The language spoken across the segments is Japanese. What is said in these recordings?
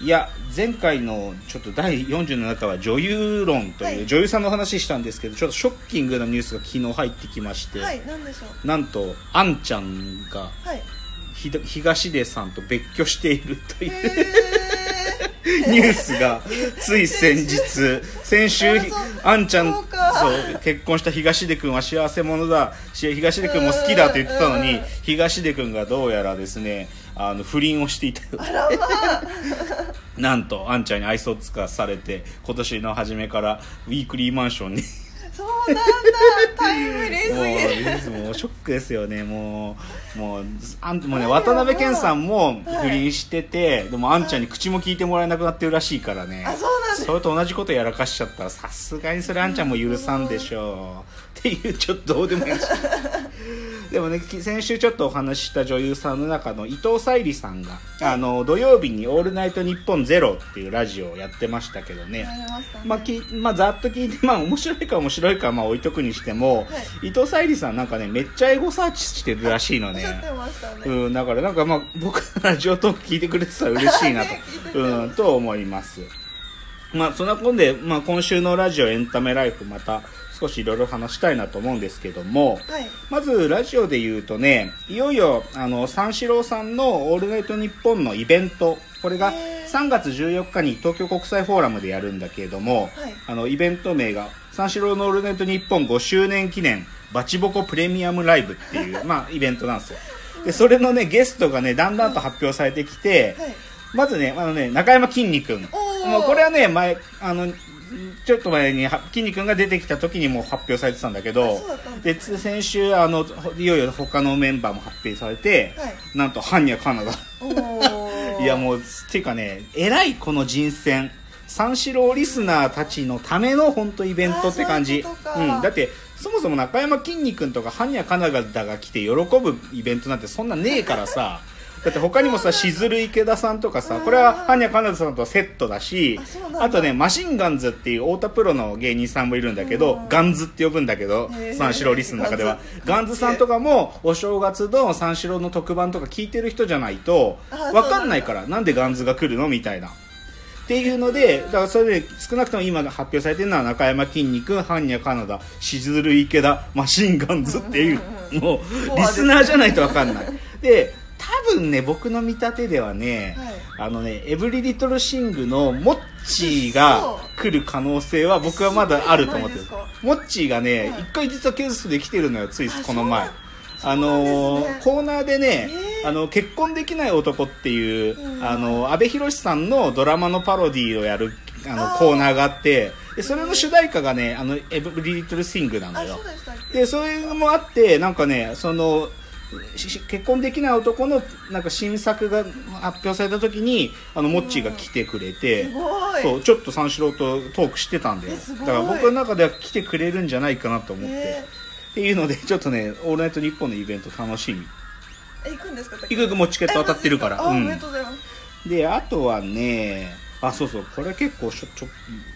いや前回のちょっと第47回は女優論という、はい。女優さんの話したんですけどちょっとショッキングなニュースが昨日入ってきまして、はい何でしょう？なんとあんちゃんがはい。ひど東出さんと別居しているというへ ニュースがつい先日先週あんちゃんそうか。そう結婚した東出君は幸せ者だ。し東出君も好きだと言ってたのにうん東出君がどうやらですねあの不倫をしていた。なんとあんちゃんに愛想つかされて今年の初めからウィークリーマンションにそうなんだ。タイムリーすぎるもうショックですよね。もうもうあんもうね渡辺謙さんも不倫してて、でもあんちゃんに口も聞いてもらえなくなってるらしいからね。あそうなんそれと同じことやらかしちゃった。らさすがにそれあんちゃんも許さんでしょう。っていうちょっとどうでもいいし でもねき先週ちょっとお話しした女優さんの中の伊藤沙莉さんが、あの土曜日に「オールナイトニッポンゼロっていうラジオをやってましたけどね、やりましたね。まあきまあ、ざっと聞いて、まあ、面白いか面白いかはまあ置いとくにしても、伊藤沙莉さんなんかねめっちゃエゴサーチしてるらしいのね。おっしゃってましたね。うん、だからなんかまあ僕のラジオトーク聞いてくれてたら嬉しいなと。うん、と思います。まあそんなこんで、まあ、今週のラジオエンタメライフまた少しいろいろ話したいなと思うんですけども、はい。まずラジオで言うとねいよいよあの三四郎さんの「オールナイトニッポン」のイベント。これがへー。3月14日に東京国際フォーラムでやるんだけれども、はい。あのイベント名が「三四郎のオールナイトニッポン5周年記念バチボコプレミアムライブ」っていう、まあ、イベントなんですよ。でそれのねゲストがねだんだんと発表されてきて、はい。まずねあのね中山きんに君。もうこれはね前あのちょっと前にはきんに君が出てきた時にもう発表されてたんだけどでつ先週あのいよいよ他のメンバーも発表されて、はい。なんとハンニャカナダ。いやもうっていうかね偉いこの人選。三四郎リスナーたちのための本当イベントって感じ。うん、だってそもそも中山きんに君とかハンニャカナダが来て喜ぶイベントなんてそんなねえからさだって他にもさ、しずる池田さんとかさこれははんにゃ金田さんとはセットだしああとねマシンガンズっていう太田プロの芸人さんもいるんだけどうん。ガンズって呼ぶんだけど三四郎リスの中では。ガンズ。さんとかもお正月の三四郎の特番とか聞いてる人じゃないとあそうなんだ。分かんないからなんでガンズが来るのみたいな。っていうのでだからそれで少なくとも今発表されてるのは中山きんに君はんにゃ金田しずる池田マシンガンズっていうもうリスナーじゃないと分かんない。で多分ね僕の見立てではね、はい。あのねエブリリトルシングのモッチーが来る可能性は僕はまだあると思ってる。モッチーがねはい。一、回実はケースで来てるのよついあこの前あのコーナーでね、あの結婚できない男っていう、うん。あの阿部寛さんのドラマのパロディーをやるあのコーナーがあってでそれの主題歌がねあのエブリリトルシングなのよあそうでそれもあってなんかねその結婚できない男のなんか新作が発表された時にあのモッチーが来てくれて、そうちょっと三四郎とトークしてたんだよ。えすごい。だから僕の中では来てくれるんじゃないかなと思って、えっていうのでちょっとね「オールナイトニッポン」のイベント楽しみ。行くんですか行く行くもうチケット当たってるから。あ、うんであとはねあそうそう。これ結構しょちょ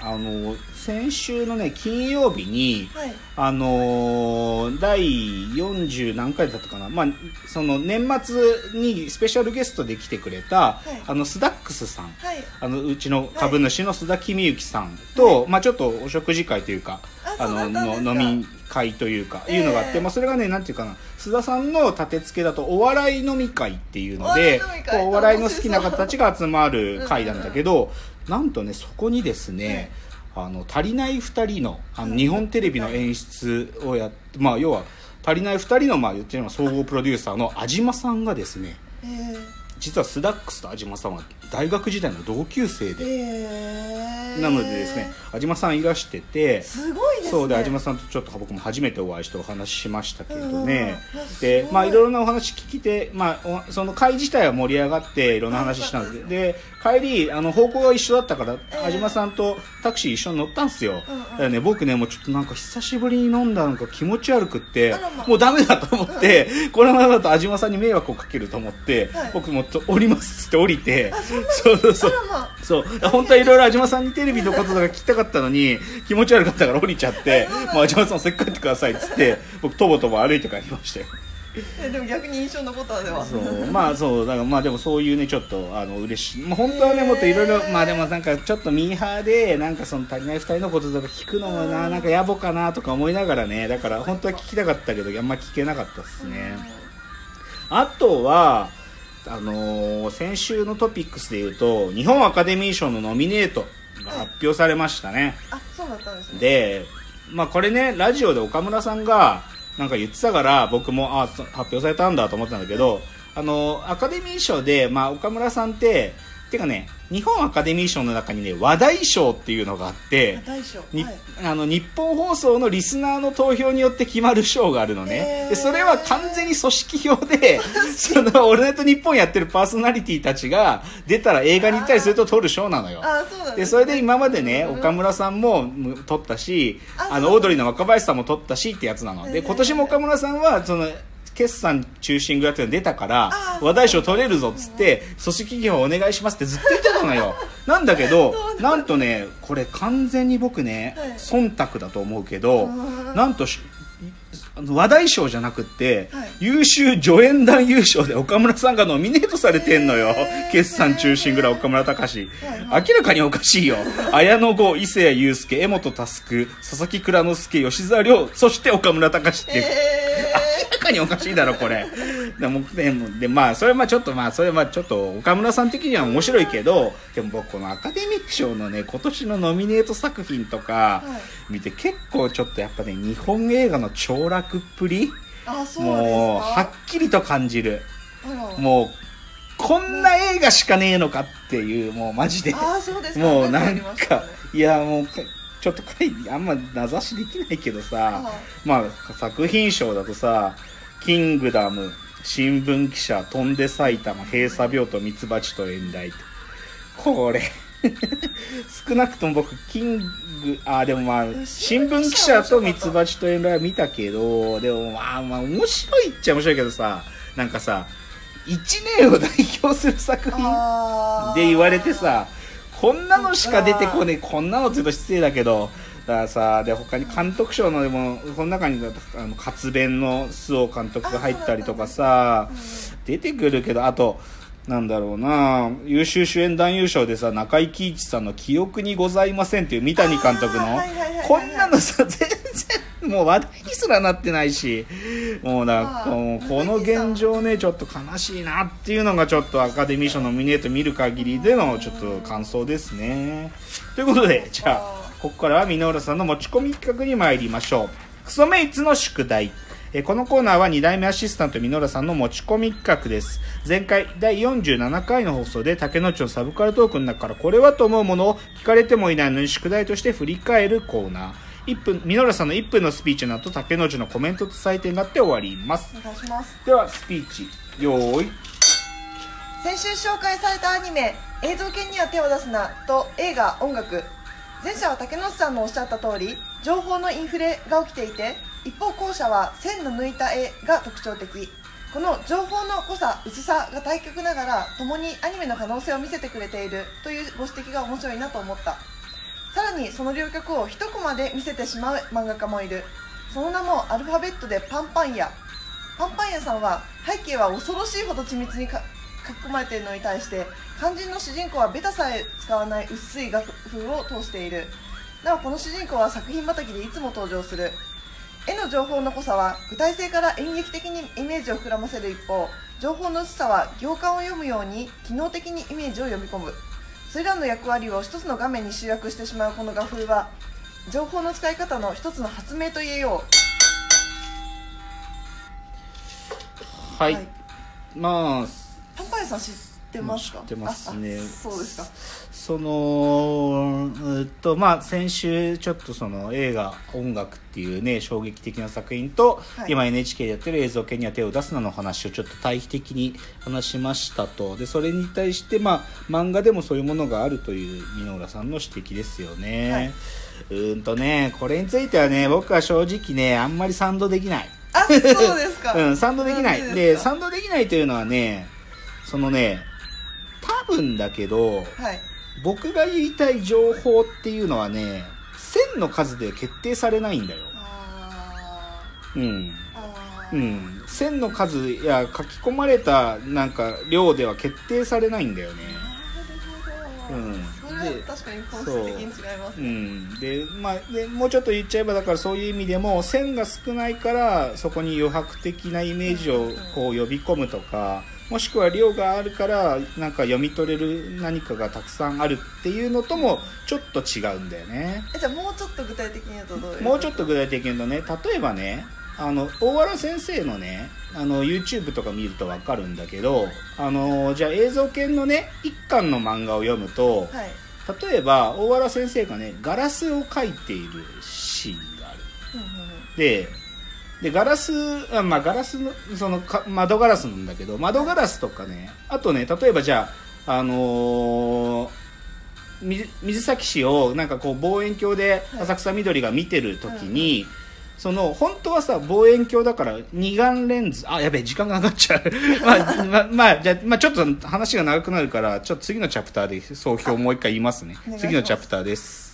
あの先週のね金曜日にはい。あのー第40何回だったかな、まあ、その年末にスペシャルゲストで来てくれた、い。あのスダックスさん。はい。あのうちの株主の須田公之さんと、まあ、ちょっとお食事会というかあそうだったんですか？の飲み会というか、ええいうのがあって、まあ、それがねなんていうかな須田さんの立て付けだとお笑い飲み会っていうのでお笑いの好きな方たちが集まる会なんだけど、なんとねそこにですね、あの足りない2人のあの日本テレビの演出をやって、まあ、要は足りない2人の、まあ、言ってみれば総合プロデューサーの安島さんがですねえー実はスダックスと安島さんは大学時代の同級生で、えー、なのでですね安島さんいらしてて。すごいですね。そうで安島さんとちょっと僕も初めてお会いしてお話ししましたけれどうん。ねうんうんでまあいろいろなお話聞きて、まあ、おその会自体は盛り上がっていろんな話したんです。で帰りあの方向が一緒だったから、ええ安島さんとタクシー一緒に乗ったんですよ、うんうん。だからね僕ねもうちょっとなんか久しぶりに飲んだのか気持ち悪くってま。もうダメだと思って、このままだと安島さんに迷惑をかけると思って、はい。僕もと降りますって降りてあそうそうそう。そう。本当はいろいろ安島さんにテレビのこととか聞きたかったのに気持ち悪かったから降りちゃってもう安島さんせっかく帰ってくださいっつって僕とぼとぼ歩いて帰りましたよ。えでも逆に印象に残ったでは。そう。まあそう。だからまあでもそういうねちょっとあの嬉しい、まあ、本当はねもっといろいろまあでもなんかちょっとミーハーでなんかその足りない二人のこととか聞くのもななんか野暮かなとか思いながらねだから本当は聞きたかったけどあんま聞けなかったですね、あとはあのー先週のトピックスで言うと日本アカデミー賞のノミネートが発表されましたね、あそうだったんですね。で、まあこれね、ラジオで岡村さんがなんか言ってたから、僕も、あ、そ発表されたんだと思ってたんだけど、あの、アカデミー賞で、まあ岡村さんって、てかね、日本アカデミー賞の中にね、話題賞っていうのがあって、はい。あの日本放送のリスナーの投票によって決まる賞があるのね、でそれは完全に組織票で その「オールナイトニッポン」やってるパーソナリティたちが出たら映画に行ったりすると取る賞なのよ。あそでそれで今までねうん。岡村さんもむ取ったしあのオードリーの若林さんも取ったしってやつなの。で今年も岡村さんはその決算中心グラっていうの出たから話題賞取れるぞっつって組織票お願いしますってずっと言ってたのよ。なんだけど なんとねこれ完全に僕ねはい。忖度だと思うけどうん。なんと話題賞じゃなくって、はい。優秀助演男優賞で岡村さんがノミネートされてんのよ。へー決算中心ぐらい岡村隆史。はい。明らかにおかしいよ。綾野剛伊勢谷友介江本佑佐々木蔵之介吉沢亮そして岡村隆史っていう、え明らかにおかしいだろこれ。でもでまあそれはまあちょっとまあそれはまあちょっと岡村さん的には面白いけどでも僕このアカデミー賞のね今年のノミネート作品とか見て結構ちょっとやっぱね日本映画の凋落っぷりもうはっきりと感じる。もうこんな映画しかねえのかっていうもうマジで。もうなんわかいやもうかちょっとあんま名指しできないけどさはまあ作品賞だとさ「キングダム」「新聞記者」「飛んで埼玉」「閉鎖病棟」「ミツバチと遠雷」これ 少なくとも僕キングあでもまあ新聞記者とミツバチと遠雷は見たけどでもまあまあ面白いっちゃ面白いけどさなんかさ1年を代表する作品で言われてさこんなのしか出てこねえこんなのって言うと失礼だけどだからさで他に監督賞のでもこの中にあの活弁の周防監督が入ったりとかさ出てくるけどあとなんだろうな優秀主演男優賞でさ中井貴一さんの「記憶にございません」っていう三谷監督のこんなのさ 全然もう話題にすらなってないしもうだこの現状ねちょっと悲しいなっていうのがちょっとアカデミー賞ノミネート見る限りでのちょっと感想ですね。ということでじゃあここからは箕浦さんの持ち込み企画に参りましょう。クソメイツの宿題。えーこのコーナーは2代目アシスタント箕浦さんの持ち込み企画です。前回第47回の放送で竹野内のサブカルトークの中からこれはと思うものを聞かれてもいないのに宿題として振り返るコーナー。1分箕浦さんの1分のスピーチの後竹野内のコメントと採点があって終わります。お願いします。ではスピーチよーい先週紹介されたアニメ「映像系には手を出すな」と映画音楽前者は竹野内さんのおっしゃった通り情報のインフレが起きていて一方後者は線の抜いた絵が特徴的。この情報の濃さ薄さが対極ながら共にアニメの可能性を見せてくれているというご指摘が面白いなと思った。さらにその両極を一コマで見せてしまう漫画家もいる。その名もアルファベットでパンパン屋。パンパン屋さんは背景は恐ろしいほど緻密にか書き込まれているのに対して肝心の主人公はベタさえ使わない薄い楽譜を通している。なおこの主人公は作品畑でいつも登場する。絵の情報の濃さは具体性から演劇的にイメージを膨らませる一方情報の薄さは行間を読むように機能的にイメージを読み込む。それらの役割を一つの画面に集約してしまうこの画風は情報の使い方の一つの発明と言えよはい、はい。まあさん知ってますか？知ってますね。そうですか。そのうっとまあ先週ちょっとその映画「音楽」っていうね衝撃的な作品と、はい。今 NHK でやってる映像系には手を出すなの話をちょっと対比的に話しましたと。でそれに対してまあ漫画でもそういうものがあるという箕浦さんの指摘ですよね、はい。うーんとねこれについてはね僕は正直ねあんまり賛同できない。あそうですか。うん、賛同できない。んで、賛同できないというのはね、そのね、多分だけど、はい僕が言いたい情報っていうのはね、線の数で決定されないんだよ。あうん。うん。線の数や書き込まれたなんか量では決定されないんだよね。うんそれは確かに本質的に違いますうねん、で,、まあ、でもうちょっと言っちゃえばだからそういう意味でも線が少ないからそこに余白的なイメージをこう呼び込むとかもしくは量があるからなんか読み取れる何かがたくさんあるっていうのともちょっと違うんだよね。えじゃあもうちょっと具体的に言うとどういうもうちょっと具体的に言うとね例えばねあの大原先生のねあの YouTube とか見ると分かるんだけどあのじゃあ映像系のね一巻の漫画を読むと、はい。例えば大原先生がねガラスを描いているシーンがある。うんうんうん。ででガラスあまあガラスのそのか窓ガラスなんだけど窓ガラスとかねあとね例えばじゃああのー水水崎市をなんかこう望遠鏡で浅草緑が見てる時に、その本当はさ望遠鏡だから二眼レンズあやべえ時間がかかっちゃう。まあ、ままあじゃあ、まあ、ちょっと話が長くなるからちょっと次のチャプターで総評をもう一回言いますね。次のチャプターです